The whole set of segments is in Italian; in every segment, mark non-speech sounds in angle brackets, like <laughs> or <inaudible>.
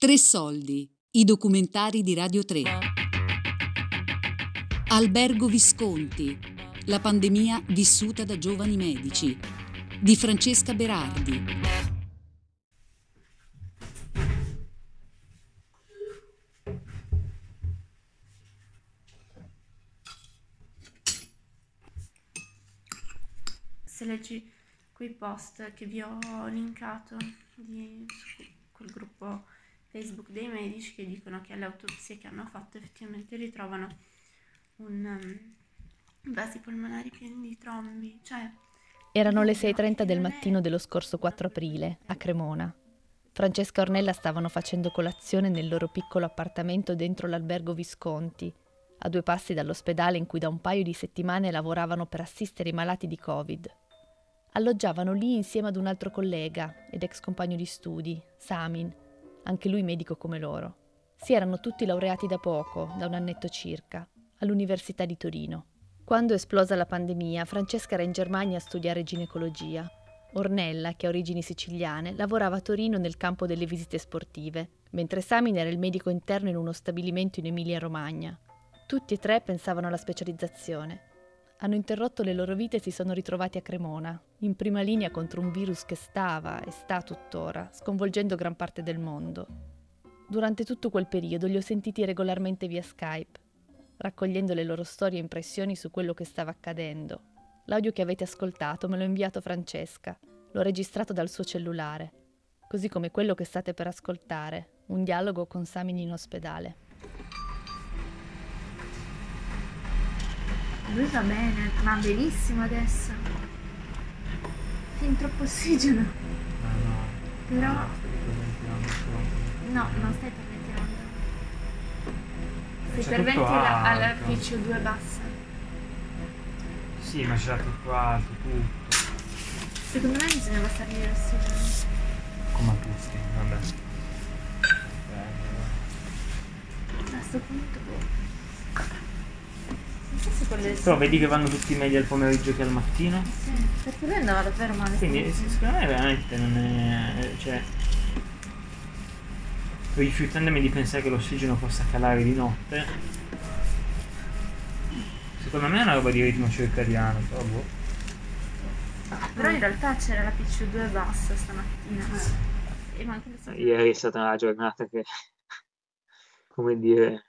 Tre soldi, i documentari di Radio 3. Albergo Visconti, la pandemia vissuta da giovani medici, di Francesca Berardi. Se leggi quei post che vi ho linkato di, su quel gruppo Facebook dei medici che dicono che alle autopsie che hanno fatto effettivamente ritrovano un um, vasi polmonari pieni di trombi, cioè... Erano le 6.30 del mattino dello scorso 4 aprile, a Cremona. Francesca e Ornella stavano facendo colazione nel loro piccolo appartamento dentro l'albergo Visconti, a due passi dall'ospedale in cui da un paio di settimane lavoravano per assistere i malati di Covid. Alloggiavano lì insieme ad un altro collega ed ex compagno di studi, Samin, anche lui medico come loro. Si erano tutti laureati da poco, da un annetto circa, all'Università di Torino. Quando esplosa la pandemia, Francesca era in Germania a studiare ginecologia. Ornella, che ha origini siciliane, lavorava a Torino nel campo delle visite sportive, mentre Samin era il medico interno in uno stabilimento in Emilia-Romagna. Tutti e tre pensavano alla specializzazione. Hanno interrotto le loro vite e si sono ritrovati a Cremona, in prima linea contro un virus che stava e sta tuttora, sconvolgendo gran parte del mondo. Durante tutto quel periodo li ho sentiti regolarmente via Skype, raccogliendo le loro storie e impressioni su quello che stava accadendo. L'audio che avete ascoltato me l'ho inviato Francesca, l'ho registrato dal suo cellulare, così come quello che state per ascoltare, un dialogo con Samini in ospedale. Lui va bene, va benissimo adesso. Fin troppo ossigeno. Ah, no. Però... No, No, non stai perventilando. Se C'è perventila alla alto. PCO2 bassa. Sì, ma c'era tutto alto, tutto. Secondo me bisognava stargli l'ossigeno. Come a tutti, vabbè. A questo punto, boh. Non so se quelle Però vedi che vanno tutti meglio al pomeriggio che al mattino. Sì, perché lui andava davvero male. Quindi sì, secondo me veramente non è. cioè. Rifiutandomi di pensare che l'ossigeno possa calare di notte. Secondo me è una roba di ritmo circadiano, però boh. Però in realtà c'era la PCO2 bassa stamattina. E ma anche Ieri è stata una giornata che, <laughs> come dire,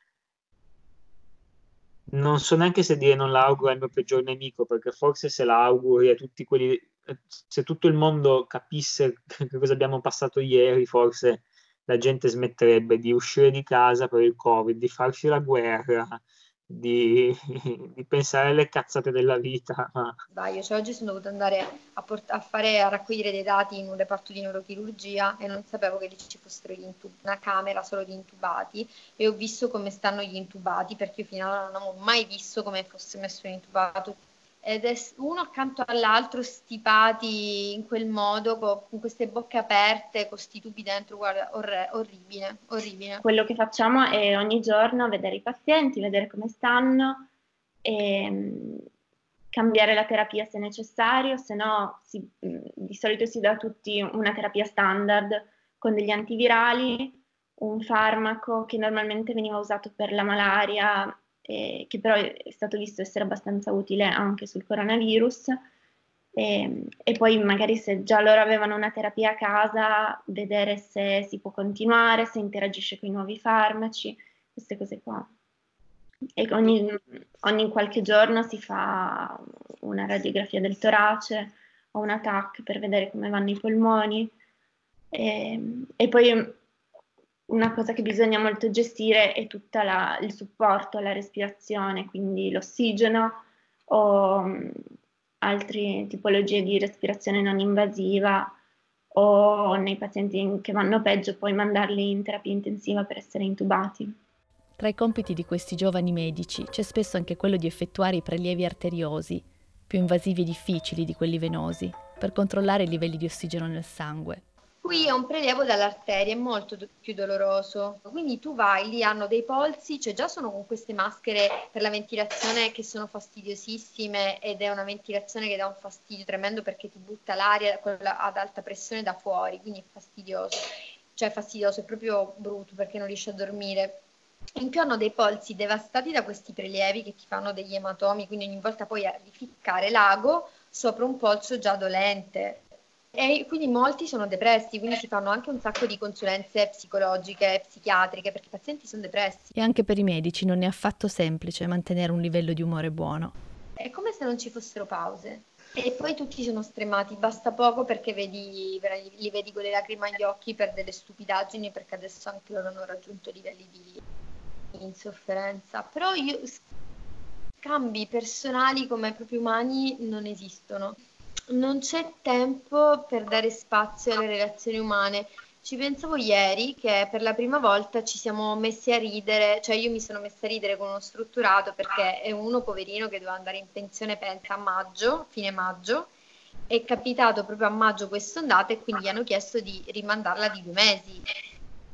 non so neanche se dire non la auguro al mio peggior nemico, perché forse se la auguri a tutti quelli, se tutto il mondo capisse <laughs> che cosa abbiamo passato ieri, forse la gente smetterebbe di uscire di casa per il Covid, di farsi la guerra, di, <laughs> di pensare alle cazzate della vita. sbaglio, cioè oggi sono dovuta andare a, port- a fare, a raccogliere dei dati in un reparto di neurochirurgia e non sapevo che lì ci fossero gli intu- una camera solo di intubati e ho visto come stanno gli intubati perché io finora non avevo mai visto come fosse messo un intubato ed è uno accanto all'altro stipati in quel modo co- con queste bocche aperte con sti tubi dentro, guarda, orre- orribile, orribile. Quello che facciamo è ogni giorno vedere i pazienti, vedere come stanno e mm, cambiare la terapia se necessario, se no si- di solito si dà a tutti una terapia standard con degli antivirali, un farmaco che normalmente veniva usato per la malaria e che però è stato visto essere abbastanza utile anche sul coronavirus. E, e poi magari se già loro avevano una terapia a casa, vedere se si può continuare, se interagisce con i nuovi farmaci, queste cose qua. E ogni, ogni qualche giorno si fa una radiografia del torace o una TAC per vedere come vanno i polmoni. E, e poi una cosa che bisogna molto gestire è tutto il supporto alla respirazione, quindi l'ossigeno o mh, altre tipologie di respirazione non invasiva o nei pazienti che vanno peggio poi mandarli in terapia intensiva per essere intubati. Tra i compiti di questi giovani medici c'è spesso anche quello di effettuare i prelievi arteriosi, più invasivi e difficili di quelli venosi, per controllare i livelli di ossigeno nel sangue. Qui è un prelievo dall'arteria, è molto do- più doloroso. Quindi tu vai, lì hanno dei polsi, cioè già sono con queste maschere per la ventilazione che sono fastidiosissime ed è una ventilazione che dà un fastidio tremendo perché ti butta l'aria ad alta pressione da fuori, quindi è fastidioso. cioè fastidioso, è proprio brutto perché non riesci a dormire. In più hanno dei polsi devastati da questi prelievi che ti fanno degli ematomi, quindi ogni volta puoi rificcare l'ago sopra un polso già dolente. E quindi molti sono depressi, quindi si fanno anche un sacco di consulenze psicologiche, psichiatriche, perché i pazienti sono depressi. E anche per i medici non è affatto semplice mantenere un livello di umore buono. È come se non ci fossero pause. E poi tutti sono stremati, basta poco perché vedi, li vedi con le lacrime agli occhi per delle stupidaggini, perché adesso anche loro hanno raggiunto livelli di insofferenza. Però io, scambi personali come proprio umani non esistono non c'è tempo per dare spazio alle relazioni umane. Ci pensavo ieri che per la prima volta ci siamo messi a ridere, cioè io mi sono messa a ridere con uno strutturato perché è uno poverino che doveva andare in pensione pensa a maggio, fine maggio, è capitato proprio a maggio quest'ondata e quindi gli hanno chiesto di rimandarla di due mesi.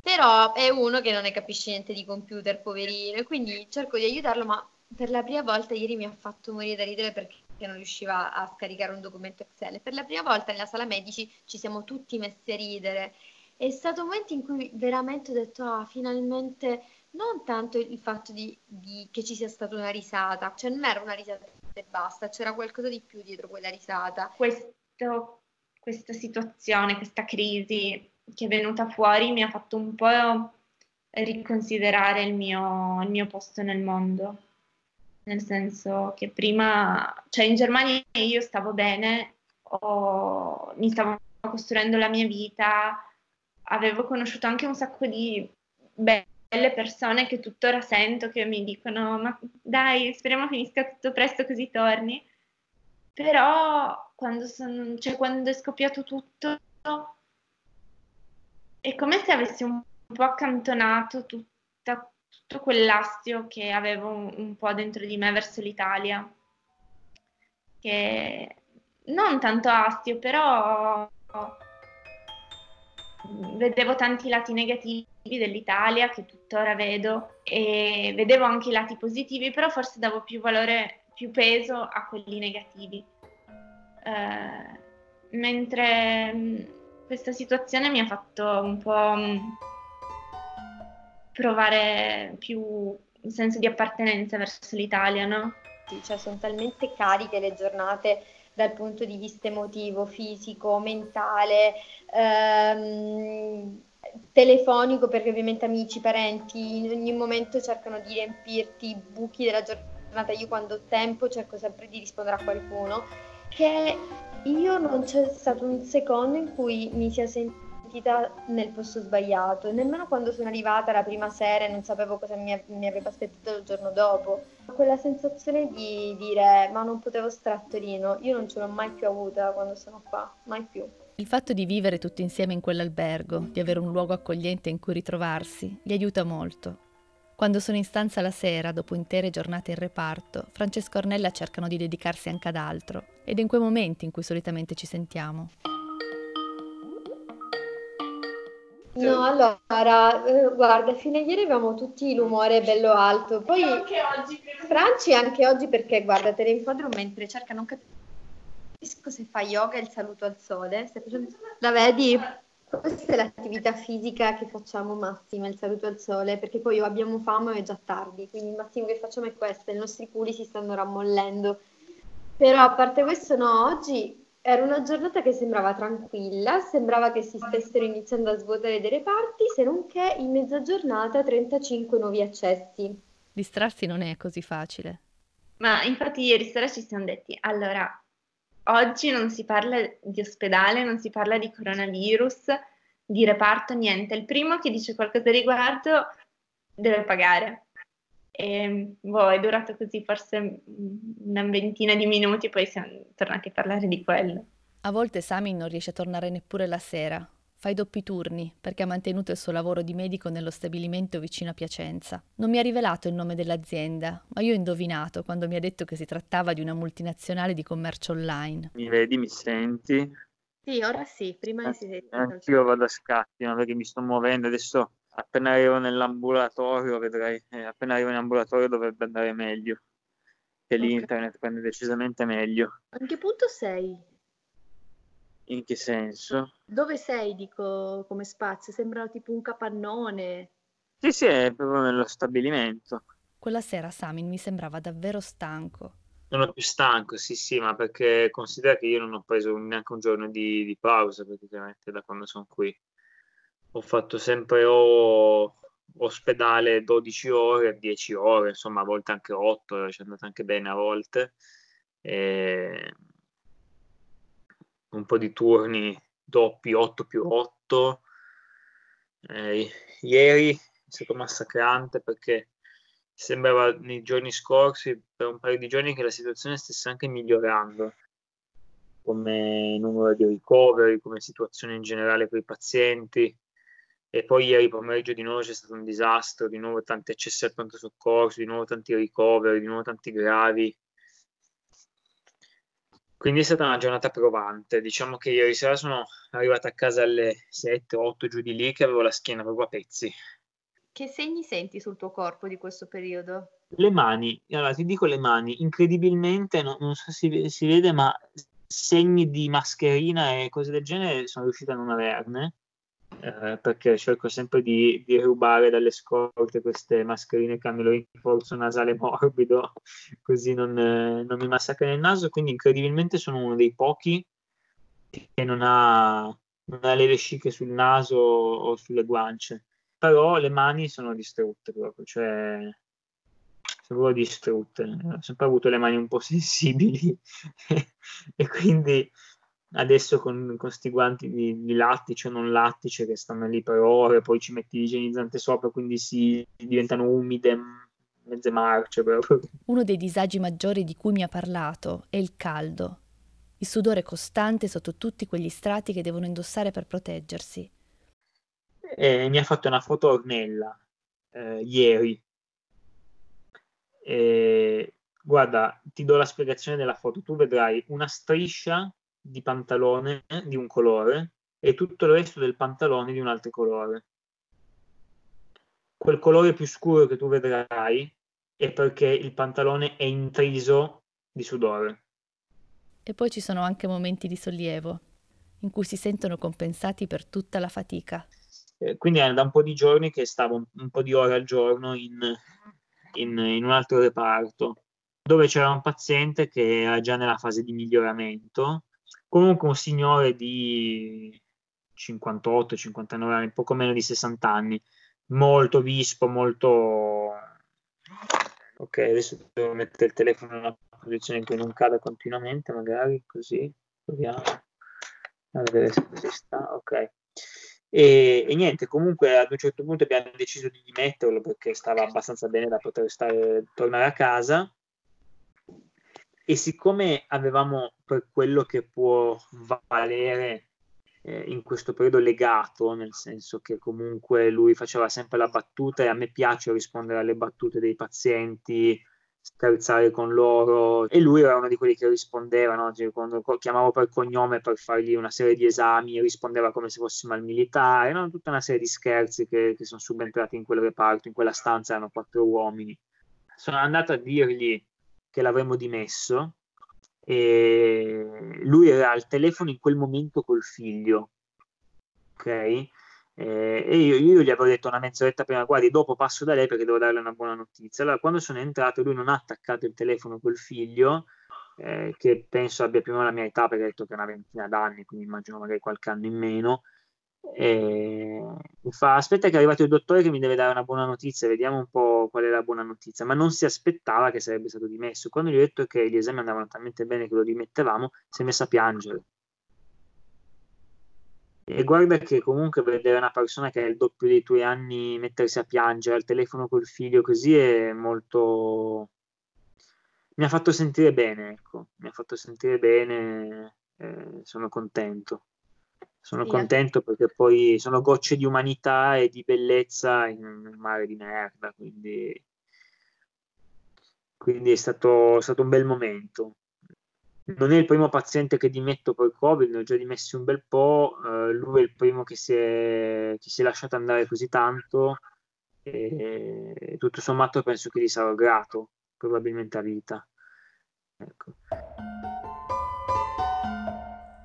Però è uno che non ne capisce niente di computer, poverino, e quindi cerco di aiutarlo, ma per la prima volta ieri mi ha fatto morire da ridere perché che non riusciva a scaricare un documento Excel. Per la prima volta nella sala medici ci siamo tutti messi a ridere. È stato un momento in cui veramente ho detto, ah, finalmente, non tanto il fatto di, di, che ci sia stata una risata, cioè non era una risata e basta, c'era qualcosa di più dietro quella risata. Questo, questa situazione, questa crisi che è venuta fuori mi ha fatto un po' riconsiderare il mio, il mio posto nel mondo nel senso che prima, cioè in Germania io stavo bene, ho, mi stavo costruendo la mia vita, avevo conosciuto anche un sacco di belle persone che tuttora sento che mi dicono ma dai speriamo finisca tutto presto così torni, però quando, son, cioè, quando è scoppiato tutto è come se avessi un po' accantonato tutta tutto quell'astio che avevo un, po' dentro di me verso l'Italia. Che non tanto astio, però vedevo tanti lati negativi dell'Italia che tuttora vedo e vedevo anche i lati positivi, però forse davo più valore, più peso a quelli negativi. Eh, mentre mm, questa situazione mi ha fatto un po' mm, provare più un senso di appartenenza verso l'Italia, no? Sì, cioè sono talmente cariche le giornate dal punto di vista emotivo, fisico, mentale, ehm, telefonico, perché ovviamente amici, parenti in ogni momento cercano di riempirti i buchi della giornata. Io quando ho tempo cerco sempre di rispondere a qualcuno, che io non c'è stato un secondo in cui mi sia sentita sentita nel posto sbagliato, nemmeno quando sono arrivata la prima sera e non sapevo cosa mi, mi aveva aspettato il giorno dopo. Quella sensazione di dire ma non potevo stare a Torino, io non ce l'ho mai più avuta quando sono qua, mai più. Il fatto di vivere tutti insieme in quell'albergo, di avere un luogo accogliente in cui ritrovarsi, gli aiuta molto. Quando sono in stanza la sera, dopo intere giornate in reparto, Francesco e Ornella cercano di dedicarsi anche ad altro, ed è in quei momenti in cui solitamente ci sentiamo. No, allora, eh, guarda, fino a ieri avevamo tutti l'umore bello alto, poi anche oggi, Franci anche oggi perché guarda, te ne inquadro mentre cerca, non capisco se fa yoga e il saluto al sole, la vedi? Questa è l'attività fisica che facciamo massima, il saluto al sole, perché poi abbiamo fame e è già tardi, quindi il massimo che facciamo è questo, i nostri culi si stanno rammollendo. Però a parte questo, no, oggi era una giornata che sembrava tranquilla, sembrava che si stessero iniziando a svuotare dei reparti, se non che in mezza giornata 35 nuovi accessi. Distrarsi non è così facile. Ma infatti ieri sera ci siamo detti, allora, oggi non si parla di ospedale, non si parla di coronavirus, di reparto, niente. Il primo che dice qualcosa a riguardo deve pagare. E boh, è durato così forse una ventina di minuti, poi siamo tornati a parlare di quello. A volte Sami non riesce a tornare neppure la sera. Fa i doppi turni perché ha mantenuto il suo lavoro di medico nello stabilimento vicino a Piacenza. Non mi ha rivelato il nome dell'azienda, ma io ho indovinato quando mi ha detto che si trattava di una multinazionale di commercio online. Mi vedi, mi senti? Sì, ora sì, prima eh, si sente. Anch'io vado a scatti, no? perché mi sto muovendo adesso appena arrivo nell'ambulatorio vedrai, eh, appena arrivo in ambulatorio dovrebbe andare meglio, che lì okay. internet prende decisamente meglio. A che punto sei? In che senso? Dove sei, dico, come spazio? Sembra tipo un capannone. Sì, sì, è proprio nello stabilimento. Quella sera Samin mi sembrava davvero stanco. Sono più stanco, sì, sì, ma perché considera che io non ho preso neanche un giorno di, di pausa praticamente da quando sono qui. Ho fatto sempre o ospedale 12 ore, 10 ore, insomma, a volte anche 8, ci è andato anche bene a volte. E un po' di turni doppi 8 più 8. Eh, ieri è stato massacrante perché sembrava nei giorni scorsi, per un paio di giorni, che la situazione stesse anche migliorando come numero di ricoveri, come situazione in generale per i pazienti. E poi ieri pomeriggio di nuovo c'è stato un disastro, di nuovo tanti accessi al pronto soccorso, di nuovo tanti ricoveri, di nuovo tanti gravi. Quindi è stata una giornata provante. Diciamo che ieri sera sono arrivata a casa alle 7-8 giù di lì che avevo la schiena proprio a pezzi. Che segni senti sul tuo corpo di questo periodo? Le mani, allora ti dico le mani, incredibilmente, no, non so se si, vede, ma segni di mascherina e cose del genere sono riuscita a non averne, eh, perché cerco sempre di, di, rubare dalle scorte queste mascherine che hanno il rinforzo nasale morbido, <laughs> così non, eh, non mi massacra nel naso, quindi incredibilmente sono uno dei pochi che non ha, non ha le vesciche sul naso o sulle guance però le mani sono distrutte proprio, cioè sono distrutte. Ho sempre avuto le mani un po' <laughs> sensibili <laughs> e quindi adesso con questi guanti di, di, lattice o non lattice che stanno lì per ore, poi ci metti l'igienizzante sopra, quindi si diventano umide, mezze marce proprio. Uno dei disagi maggiori di cui mi ha parlato è il caldo, il sudore costante sotto tutti quegli strati che devono indossare per proteggersi e mi ha fatto una foto Ornella eh, ieri. E, guarda, ti do la spiegazione della foto. Tu vedrai una striscia di pantalone di un colore e tutto il resto del pantalone di un altro colore. Quel colore più scuro che tu vedrai è perché il pantalone è intriso di sudore. E poi ci sono anche momenti di sollievo, in cui si sentono compensati per tutta la fatica. Eh, quindi è da un po' di giorni che stavo un, un po' di ore al giorno in, in, in, un altro reparto, dove c'era un paziente che era già nella fase di miglioramento, comunque un signore di 58-59 anni, poco meno di 60 anni, molto vispo, molto... Ok, adesso devo mettere il telefono in una posizione in cui non cada continuamente, magari così, proviamo a vedere se sta, ok. E, e, niente, comunque ad un certo punto abbiamo deciso di dimetterlo perché stava abbastanza bene da poter stare, tornare a casa. E siccome avevamo per quello che può valere eh, in questo periodo legato, nel senso che comunque lui faceva sempre la battuta e a me piace rispondere alle battute dei pazienti, scherzare con loro e lui era uno di quelli che rispondeva no? cioè, quando chiamavo per cognome per fargli una serie di esami rispondeva come se fossimo al militare no? tutta una serie di scherzi che, che sono subentrati in quel reparto in quella stanza erano quattro uomini sono andato a dirgli che l'avremmo dimesso e lui era al telefono in quel momento col figlio ok eh, e io, io, gli avevo detto una mezz'oretta prima, guardi, dopo passo da lei perché devo darle una buona notizia. Allora, quando sono entrato, lui non ha attaccato il telefono col figlio, eh, che penso abbia più o meno la mia età, perché ha detto che è una ventina d'anni, quindi immagino magari qualche anno in meno. E mi fa, aspetta che è arrivato il dottore che mi deve dare una buona notizia, vediamo un po' qual è la buona notizia, ma non si aspettava che sarebbe stato dimesso. Quando gli ho detto che gli esami andavano talmente bene che lo dimettevamo, si è messo a piangere e guarda che comunque vedere una persona che ha il doppio dei tuoi anni mettersi a piangere al telefono col figlio così è molto... Mi ha fatto sentire bene, ecco, mi ha fatto sentire bene, eh, sono contento. Sono sì, contento perché poi sono gocce di umanità e di bellezza in un mare di merda, quindi, quindi è, stato, è stato un bel momento non è il primo paziente che dimetto per Covid, ne ho già dimessi un bel po', eh, lui è il primo che si è, che si è lasciato andare così tanto e tutto sommato penso che gli sarò grato, probabilmente a vita. Ecco.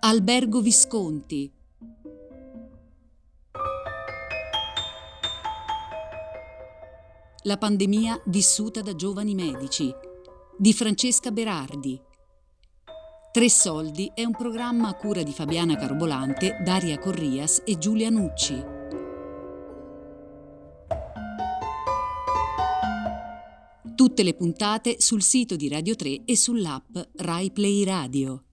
Albergo Visconti. La pandemia vissuta da giovani medici di Francesca Berardi. Tre soldi è un programma a cura di Fabiana Carobolante, Daria Corrias e Giulia Nucci. Tutte le puntate sul sito di Radio 3 e sull'app Rai Play Radio.